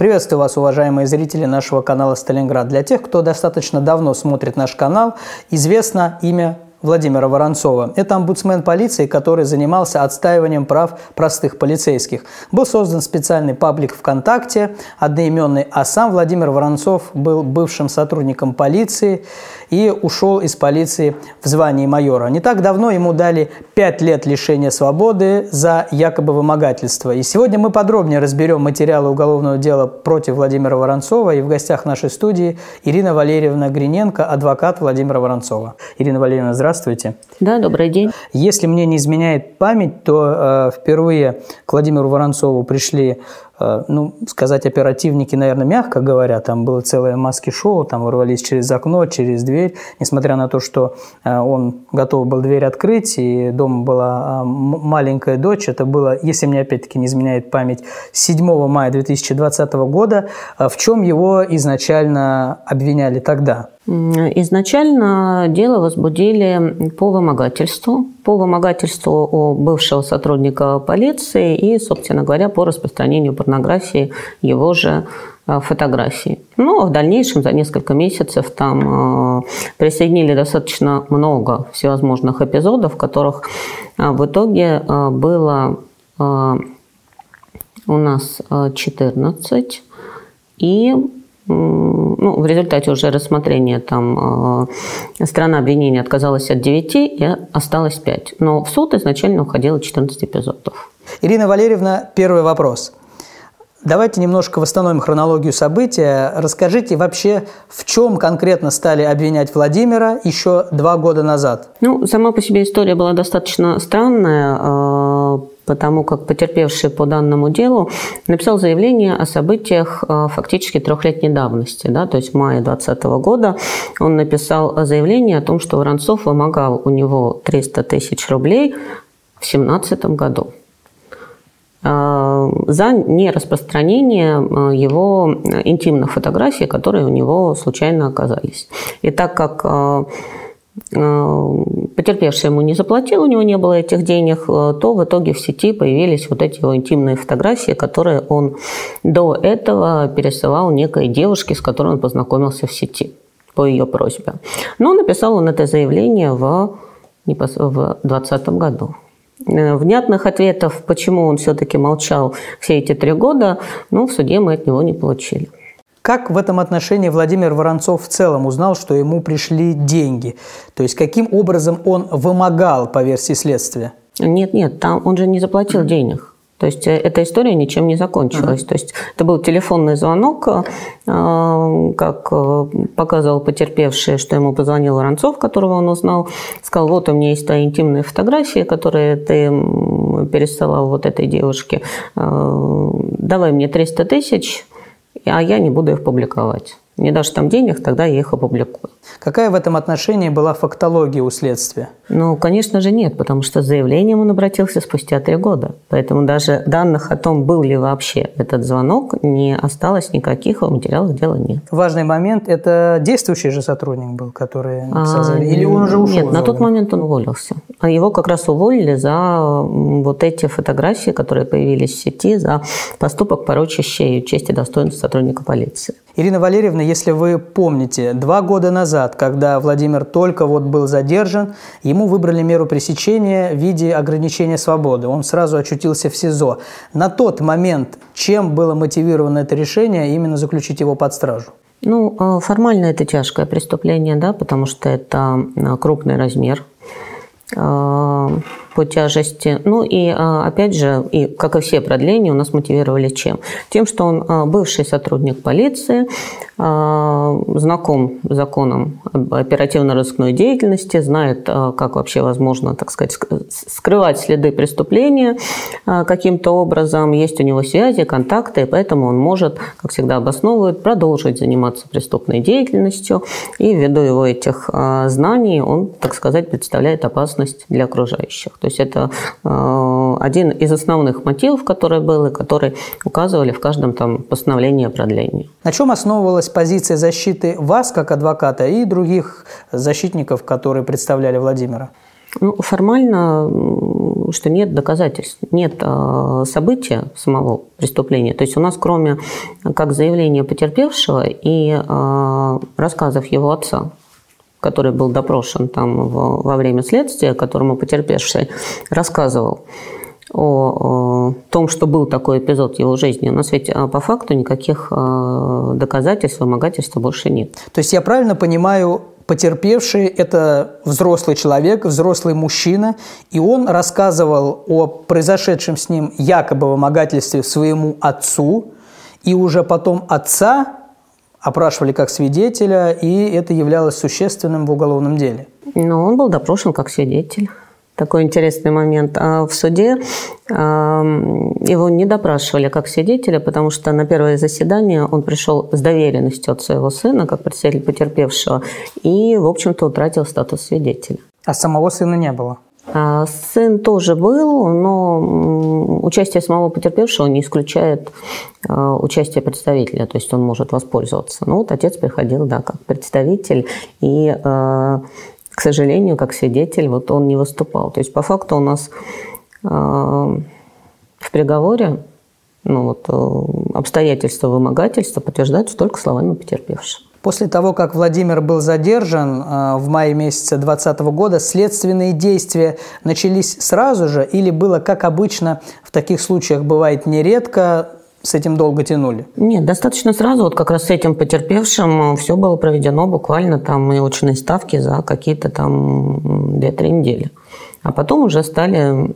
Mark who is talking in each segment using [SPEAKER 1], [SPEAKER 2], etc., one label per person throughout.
[SPEAKER 1] Приветствую вас, уважаемые зрители нашего канала «Сталинград». Для тех, кто достаточно давно смотрит наш канал, известно имя Владимира Воронцова. Это омбудсмен полиции, который занимался отстаиванием прав простых полицейских. Был создан специальный паблик ВКонтакте, одноименный, а сам Владимир Воронцов был бывшим сотрудником полиции и ушел из полиции в звании майора. Не так давно ему дали 5 лет лишения свободы за якобы вымогательство. И сегодня мы подробнее разберем материалы уголовного дела против Владимира Воронцова. И в гостях нашей студии Ирина Валерьевна Гриненко, адвокат Владимира Воронцова. Ирина Валерьевна, здравствуйте здравствуйте.
[SPEAKER 2] Да, добрый день.
[SPEAKER 1] Если мне не изменяет память, то э, впервые к Владимиру Воронцову пришли Э, ну, сказать оперативники, наверное, мягко говоря, там было целое маски-шоу, там ворвались через окно, через дверь, несмотря на то, что э, он готов был дверь открыть, и дома была а, маленькая дочь, это было, если мне опять-таки не изменяет память, 7 мая 2020 года, э, в чем его изначально обвиняли тогда?
[SPEAKER 2] Изначально дело возбудили по вымогательству, по вымогательству у бывшего сотрудника полиции и, собственно говоря, по распространению порнографии его же э, фотографий. Но в дальнейшем, за несколько месяцев, там э, присоединили достаточно много всевозможных эпизодов, в которых э, в итоге было у нас 14. И ну, в результате уже рассмотрения там страна обвинения отказалась от 9 и осталось 5. Но в суд изначально уходило 14 эпизодов.
[SPEAKER 1] Ирина Валерьевна, первый вопрос. Давайте немножко восстановим хронологию события. Расскажите вообще, в чем конкретно стали обвинять Владимира еще два года назад?
[SPEAKER 2] Ну, сама по себе история была достаточно странная, э, потому как потерпевший по данному делу написал заявление о событиях э, фактически трехлетней давности. Да, то есть в мае 2020 года он написал заявление о том, что Воронцов вымогал у него 300 тысяч рублей в 2017 году. Э, за нераспространение э, его интимных фотографий, которые у него случайно оказались. И так как потерпевший ему не заплатил, у него не было этих денег, то в итоге в сети появились вот эти его интимные фотографии, которые он до этого пересылал некой девушке, с которой он познакомился в сети по ее просьбе. Но написал он это заявление в 2020 году. Э, внятных ответов, почему он все-таки молчал все эти три года, ну, в суде мы от него не получили.
[SPEAKER 1] Как в этом отношении Владимир Воронцов в целом узнал, что ему пришли деньги? То есть каким образом он вымогал по версии следствия?
[SPEAKER 2] Нет, нет, там он же не заплатил денег. То есть э, эта история ничем не закончилась. Uh-huh. То есть это был телефонный звонок, э, как э, показывал потерпевший, что ему позвонил Воронцов, которого он узнал, сказал, вот у меня есть твои интимные фотографии, которые ты пересылал вот этой девушке, давай мне 300 тысяч, а я не буду их публиковать. Не дашь там денег, тогда я их опубликую.
[SPEAKER 1] Какая в этом отношении была фактология у следствия?
[SPEAKER 2] Ну, конечно же, нет, потому что с заявлением он обратился спустя три года. Поэтому даже данных о том, был ли вообще этот звонок, не осталось никаких, в материалах дела нет.
[SPEAKER 1] Важный момент – это действующий же сотрудник был, который написал а, Или он уже ушел?
[SPEAKER 2] Нет, на тот момент он уволился. А его как раз уволили за вот эти фотографии, которые появились в сети, за поступок, порочащий честь и достоинство сотрудника полиции.
[SPEAKER 1] Ирина Валерьевна, если вы помните, два года назад, когда Владимир только вот был задержан, ему выбрали меру пресечения в виде ограничения свободы. Он сразу очутился в СИЗО. На тот момент чем было мотивировано это решение именно заключить его под стражу?
[SPEAKER 2] Ну, э, формально это тяжкое преступление, да, потому что это э, крупный размер э, по тяжести. Ну и опять же, и как и все продления, у нас мотивировали чем? Тем, что он бывший сотрудник полиции, а, знаком с законом оперативно-розыскной деятельности, знает, а, как вообще возможно, так сказать, скрывать следы преступления а, каким-то образом. Есть у него связи, контакты, и поэтому он может, как всегда обосновывает, продолжить заниматься преступной деятельностью. И ввиду его этих знаний он, так сказать, представляет опасность для окружающих. То есть это один из основных мотивов, который был, и который указывали в каждом там постановлении о продлении.
[SPEAKER 1] На чем основывалась позиция защиты вас как адвоката и других защитников, которые представляли Владимира?
[SPEAKER 2] Ну, формально, что нет доказательств, нет э, события самого преступления. То есть у нас кроме как заявления потерпевшего и э, рассказов его отца, который был допрошен там во время следствия, которому потерпевший рассказывал, о, том, что был такой эпизод его жизни. У нас ведь а, по факту никаких а, доказательств, вымогательства больше нет.
[SPEAKER 1] То есть я правильно понимаю, потерпевший – это взрослый человек, взрослый мужчина, и он рассказывал о произошедшем с ним якобы вымогательстве своему отцу, и уже потом отца опрашивали как свидетеля, и это являлось существенным в уголовном деле.
[SPEAKER 2] Но он был допрошен как свидетель такой интересный момент. А в суде его не допрашивали как свидетеля, потому что на первое заседание он пришел с доверенностью от своего сына, как представитель потерпевшего, и, в общем-то, утратил статус свидетеля.
[SPEAKER 1] А самого сына не было?
[SPEAKER 2] А сын тоже был, но участие самого потерпевшего не исключает а, участие представителя, то есть он может воспользоваться. Ну вот отец приходил, да, как представитель, и а, к сожалению, как свидетель, вот он не выступал. То есть по факту у нас в приговоре ну, вот, э, обстоятельства вымогательства подтверждаются только словами потерпевшего.
[SPEAKER 1] После того, как Владимир был задержан э, в мае месяце 2020 года, следственные действия начались сразу же или было, как обычно в таких случаях бывает нередко, с этим долго тянули?
[SPEAKER 2] Нет, достаточно сразу. Вот как раз с этим потерпевшим э, все было проведено буквально там и очные ставки за какие-то там 2-3 недели. А потом уже стали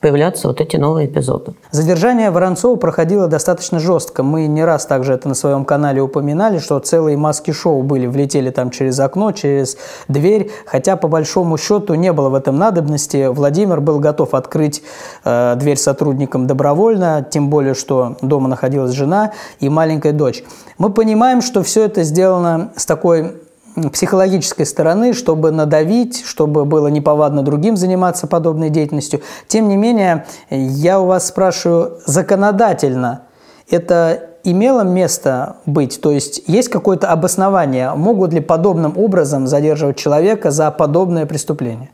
[SPEAKER 2] появляться вот эти новые эпизоды.
[SPEAKER 1] Задержание Воронцова проходило достаточно жестко. Мы не раз также это на своем канале упоминали, что целые маски-шоу были, влетели там через окно, через дверь, хотя по большому счету не было в этом надобности. Владимир был готов открыть э, дверь сотрудникам добровольно, тем более, что дома находилась жена и маленькая дочь. Мы понимаем, что все это сделано с такой психологической стороны, чтобы надавить, чтобы было неповадно другим заниматься подобной деятельностью. Тем не менее, я у вас спрашиваю, законодательно это имело место быть? То есть есть какое-то обоснование? Могут ли подобным образом задерживать человека за подобное преступление?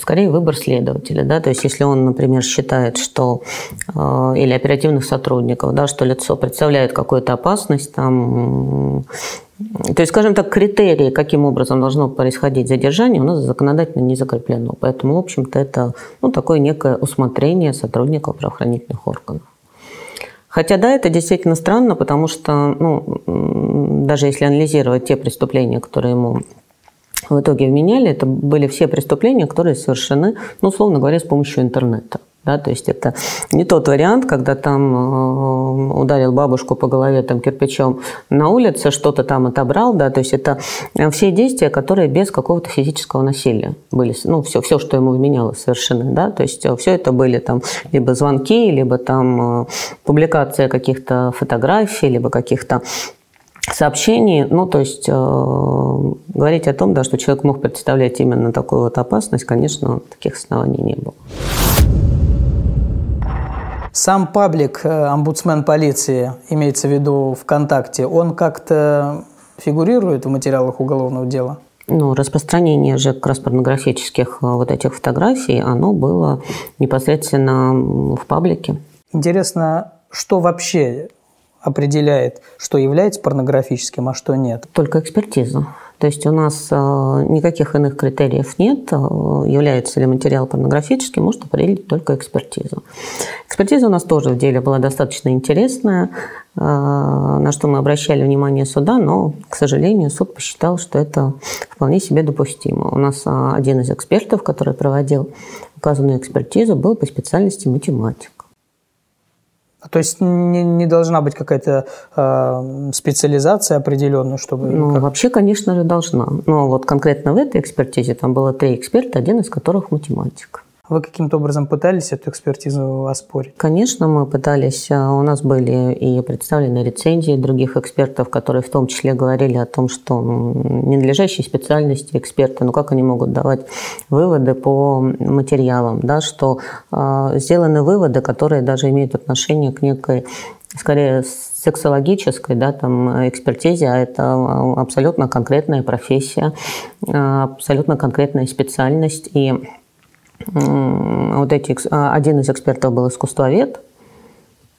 [SPEAKER 2] скорее выбор следователя, да, то есть если он, например, считает, что э, или оперативных сотрудников, да, что лицо представляет какую-то опасность, там, то есть, скажем так, критерии, каким образом должно происходить задержание, у нас законодательно не закреплено, поэтому, в общем-то, это ну, такое некое усмотрение сотрудников правоохранительных органов. Хотя, да, это действительно странно, потому что, ну, даже если анализировать те преступления, которые ему в итоге вменяли, это были все преступления, которые совершены, ну, условно говоря, с помощью интернета. Да, то есть это не тот вариант, когда там э, ударил бабушку по голове там кирпичом на улице, что-то там отобрал, да, то есть это все действия, которые без какого-то физического насилия были, ну, все, все, что ему вменялось, совершены, да, то есть все это были там либо звонки, либо там э, публикация каких-то фотографий, либо каких-то сообщений, ну, то есть э, говорить о том, да, что человек мог представлять именно такую вот опасность, конечно, таких оснований не было.
[SPEAKER 1] Сам паблик э, омбудсмен полиции, имеется в виду ВКонтакте, он как-то фигурирует в материалах уголовного дела?
[SPEAKER 2] Ну, распространение же как раз порнографических э, вот этих фотографий, оно было непосредственно в паблике.
[SPEAKER 1] Интересно, что вообще определяет, что является порнографическим, а что нет?
[SPEAKER 2] Только экспертиза. То есть у нас э, никаких иных критериев нет. Э, является ли материал порнографическим, может определить только экспертиза. Экспертиза у нас тоже в деле была достаточно интересная, э, на что мы обращали внимание суда, но, к сожалению, суд посчитал, что это вполне себе допустимо. У нас один из экспертов, который проводил указанную экспертизу, был по специальности математик.
[SPEAKER 1] То есть не, не должна быть какая-то э, специализация определенная, чтобы...
[SPEAKER 2] Ну, как... вообще, конечно же, должна. Но вот конкретно в этой экспертизе там было три эксперта, один из которых математик.
[SPEAKER 1] Вы каким-то образом пытались эту экспертизу оспорить?
[SPEAKER 2] Конечно, мы пытались. А, у нас были и представлены рецензии других экспертов, которые в том числе говорили о том, что ненадлежащие специальности эксперты, ну как они могут давать выводы по материалам, да, что э, сделаны выводы, которые даже имеют отношение к некой скорее сексологической да, там, экспертизе, а это абсолютно конкретная профессия, абсолютно конкретная специальность. И вот эти, а, один из экспертов был искусствовед,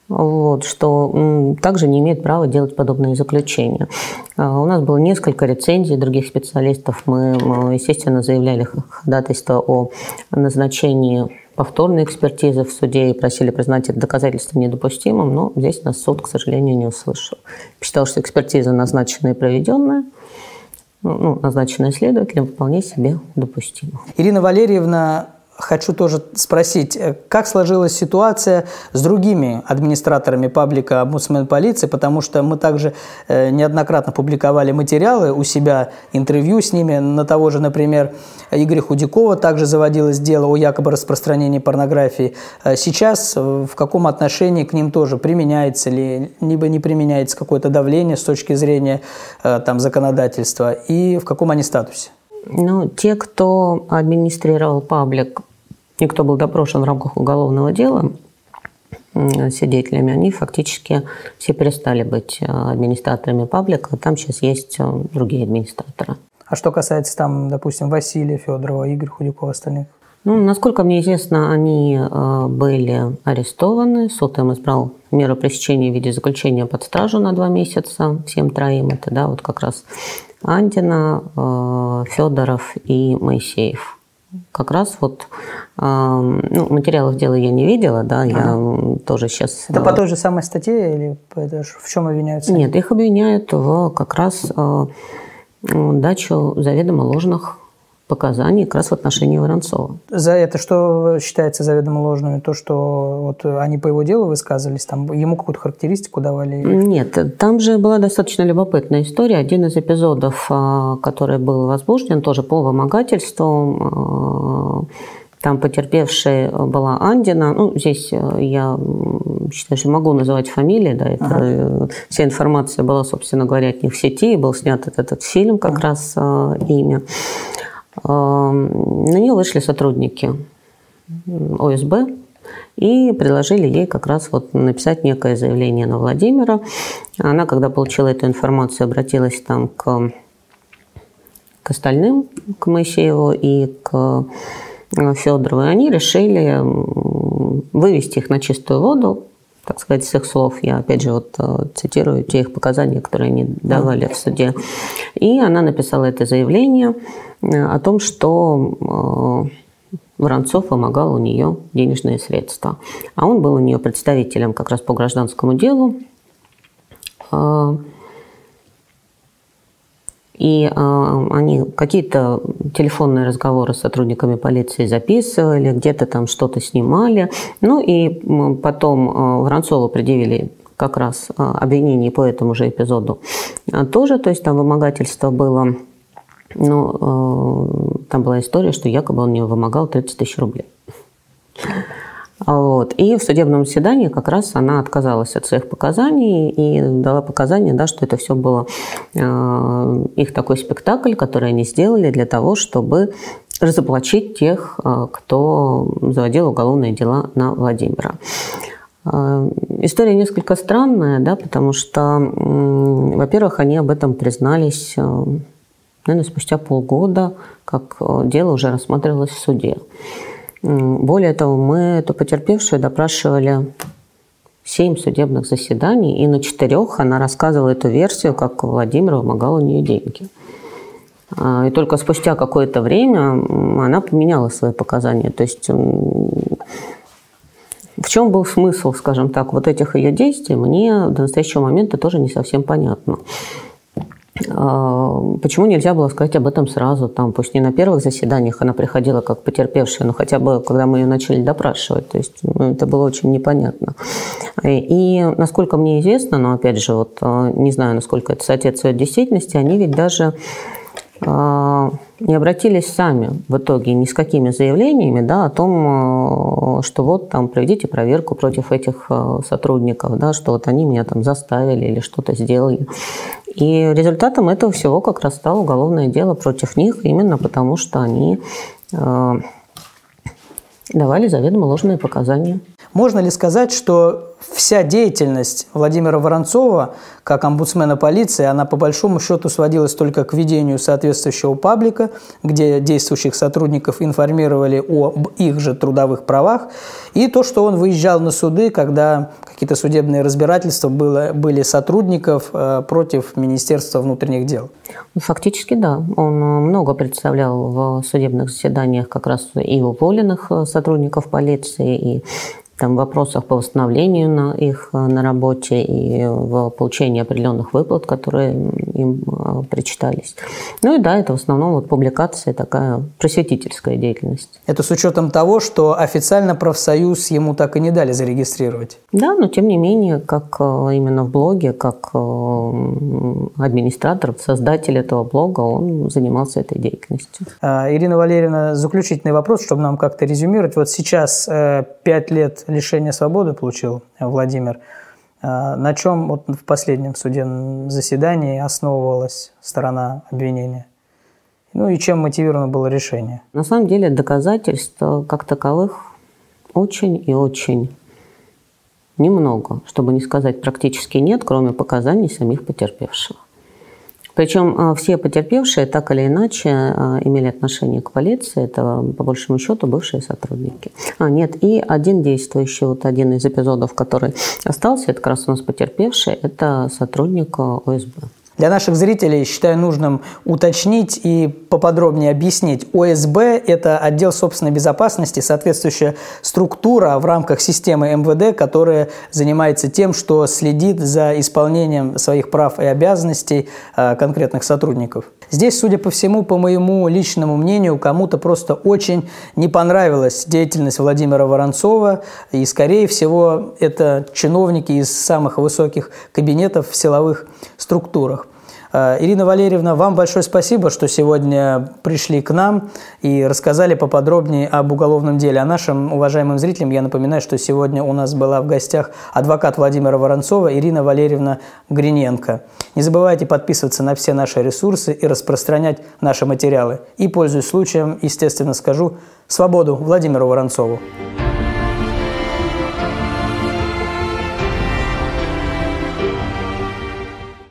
[SPEAKER 2] вот, что также не имеет права делать подобные заключения. А, у нас было несколько рецензий других специалистов. Мы, естественно, заявляли ходатайство о назначении повторной экспертизы в суде и просили признать это доказательство недопустимым, но здесь нас суд, к сожалению, не услышал. Считал, что экспертиза назначенная и проведенная ну, ну назначенная следователем вполне себе допустима.
[SPEAKER 1] Ирина Валерьевна хочу тоже спросить, э, как сложилась ситуация с другими администраторами паблика «Омбудсмен полиции», потому что мы также э, неоднократно публиковали материалы у себя, интервью с ними, на того же, например, Игоря Худякова также заводилось дело о якобы распространении порнографии. Э, сейчас в каком отношении к ним тоже применяется ли, либо не применяется какое-то давление с точки зрения там, законодательства, и в каком они статусе?
[SPEAKER 2] Ну, те, кто администрировал паблик и кто был допрошен в рамках уголовного дела свидетелями, они фактически все перестали быть э, администраторами паблика. Там сейчас есть э, другие администраторы.
[SPEAKER 1] А что касается там, допустим, Василия Федорова, Игоря Худякова, остальных?
[SPEAKER 2] Ну, насколько мне известно, они э, были арестованы. Суд им избрал меру пресечения в виде заключения под стражу на два месяца всем троим. Это, да, вот как раз Андина, Федоров и Моисеев как раз вот ну, материалов дела я не видела, да, я тоже сейчас...
[SPEAKER 1] Это по той же самой статье или в чем обвиняются?
[SPEAKER 2] Нет, их обвиняют в как раз а, дачу заведомо ложных показаний как раз в отношении Воронцова.
[SPEAKER 1] За это что считается заведомо ложными? То, что вот они по его делу высказывались, там ему какую-то характеристику давали?
[SPEAKER 2] Нет, там же была достаточно любопытная история. Один из эпизодов, а, который был возбужден тоже по вымогательству, а, там потерпевшей была Андина. Ну, здесь э, я считаю, что могу называть фамилии, да, это ага. вся информация была, собственно говоря, от них в сети, и был снят этот, этот фильм как ага. раз а, имя. На нее вышли сотрудники ОСБ и предложили ей как раз вот написать некое заявление на Владимира. Она, когда получила эту информацию, обратилась там к, к остальным, к Моисееву и к э, Федорову, и они решили вывести их на чистую воду, так сказать, с их слов. Я, опять же, вот э, цитирую те их показания, которые они давали в суде. И она написала это заявление э, о том, что э, Воронцов вымогал у нее денежные средства. А он был у нее представителем как раз по гражданскому делу. И э, они какие-то телефонные разговоры с сотрудниками полиции записывали, где-то там что-то снимали. Ну и потом э, Воронцову предъявили как раз э, обвинение по этому же эпизоду тоже, то есть там вымогательство было. Ну, э, там была история, что якобы он не вымогал 30 тысяч рублей. Вот. И в судебном заседании как раз она отказалась от своих показаний и дала показания, да, что это все было э, их такой спектакль, который они сделали для того, чтобы разоблачить тех, э, кто заводил уголовные дела на Владимира. Э, история несколько странная, да, потому что, во-первых, они об этом признались, э, наверное, спустя полгода, как дело уже рассматривалось в суде. Более того, мы эту потерпевшую допрашивали семь судебных заседаний, и на четырех она рассказывала эту версию, как Владимир вымогал у нее деньги. А, и только спустя какое-то время она поменяла свои показания. То есть в чем был смысл, скажем так, вот этих ее действий, мне до настоящего момента тоже не совсем понятно. А, почему нельзя было сказать об этом сразу, там, пусть не на первых заседаниях она приходила как потерпевшая, но хотя бы когда мы ее начали допрашивать, то есть ну, это было очень непонятно. И, насколько мне известно, но опять же, вот а, не знаю, насколько это соответствует действительности, они ведь даже не обратились сами в итоге ни с какими заявлениями да, о том, э, что вот там проведите проверку против этих э, сотрудников, да, что вот они меня там заставили или что-то сделали. И результатом этого всего как раз стало уголовное дело против них, именно потому что они давали заведомо ложные показания.
[SPEAKER 1] Можно ли сказать, что вся деятельность Владимира Воронцова как омбудсмена полиции, она по большому счету сводилась только к ведению соответствующего паблика, где действующих сотрудников информировали об их же трудовых правах, и то, что он выезжал на суды, когда какие-то судебные разбирательства было, были сотрудников э, против Министерства внутренних дел.
[SPEAKER 2] Фактически, да. Он много представлял в судебных заседаниях как раз и уволенных э, сотрудников полиции, и там, вопросах по восстановлению на их э, на работе и в получении определенных выплат, которые им э, причитались. Ну и да, это в основном вот публикация такая просветительская деятельность.
[SPEAKER 1] Это с учетом того, что официально профсоюз ему так и не дали зарегистрировать.
[SPEAKER 2] Да, но тем не менее, как э, именно в блоге, как администратор, создатель этого блога, он занимался этой деятельностью.
[SPEAKER 1] А, Ирина Валерьевна, заключительный вопрос, чтобы нам как-то резюмировать. Вот сейчас пять лет лишения свободы получил Владимир. А, на чем вот в последнем судебном заседании основывалась сторона обвинения? Ну и чем мотивировано было решение?
[SPEAKER 2] На самом деле доказательств как таковых очень и очень немного, чтобы не сказать практически нет, кроме показаний самих потерпевших. Причем а, все потерпевшие так или иначе а, имели отношение к полиции. Это, по большому счету, бывшие сотрудники. А, нет, и один действующий, вот один из эпизодов, который остался, это как раз у нас потерпевший, это сотрудник ОСБ.
[SPEAKER 1] Для наших зрителей считаю нужным уточнить и поподробнее объяснить. ОСБ – это отдел собственной безопасности, соответствующая структура в рамках системы МВД, которая занимается тем, что следит за исполнением своих прав и обязанностей э, конкретных сотрудников. Здесь, судя по всему, по моему личному мнению, кому-то просто очень не понравилась деятельность Владимира Воронцова, и, скорее всего, это чиновники из самых высоких кабинетов в силовых структурах. Э, Ирина Валерьевна, вам большое спасибо, что сегодня пришли к нам и рассказали поподробнее об уголовном деле. А нашим уважаемым зрителям я напоминаю, что сегодня у нас была в гостях адвокат Владимира Воронцова Ирина Валерьевна Гриненко. Не забывайте подписываться на все наши ресурсы и распространять наши материалы. И, пользуясь случаем, естественно, скажу свободу Владимиру Воронцову.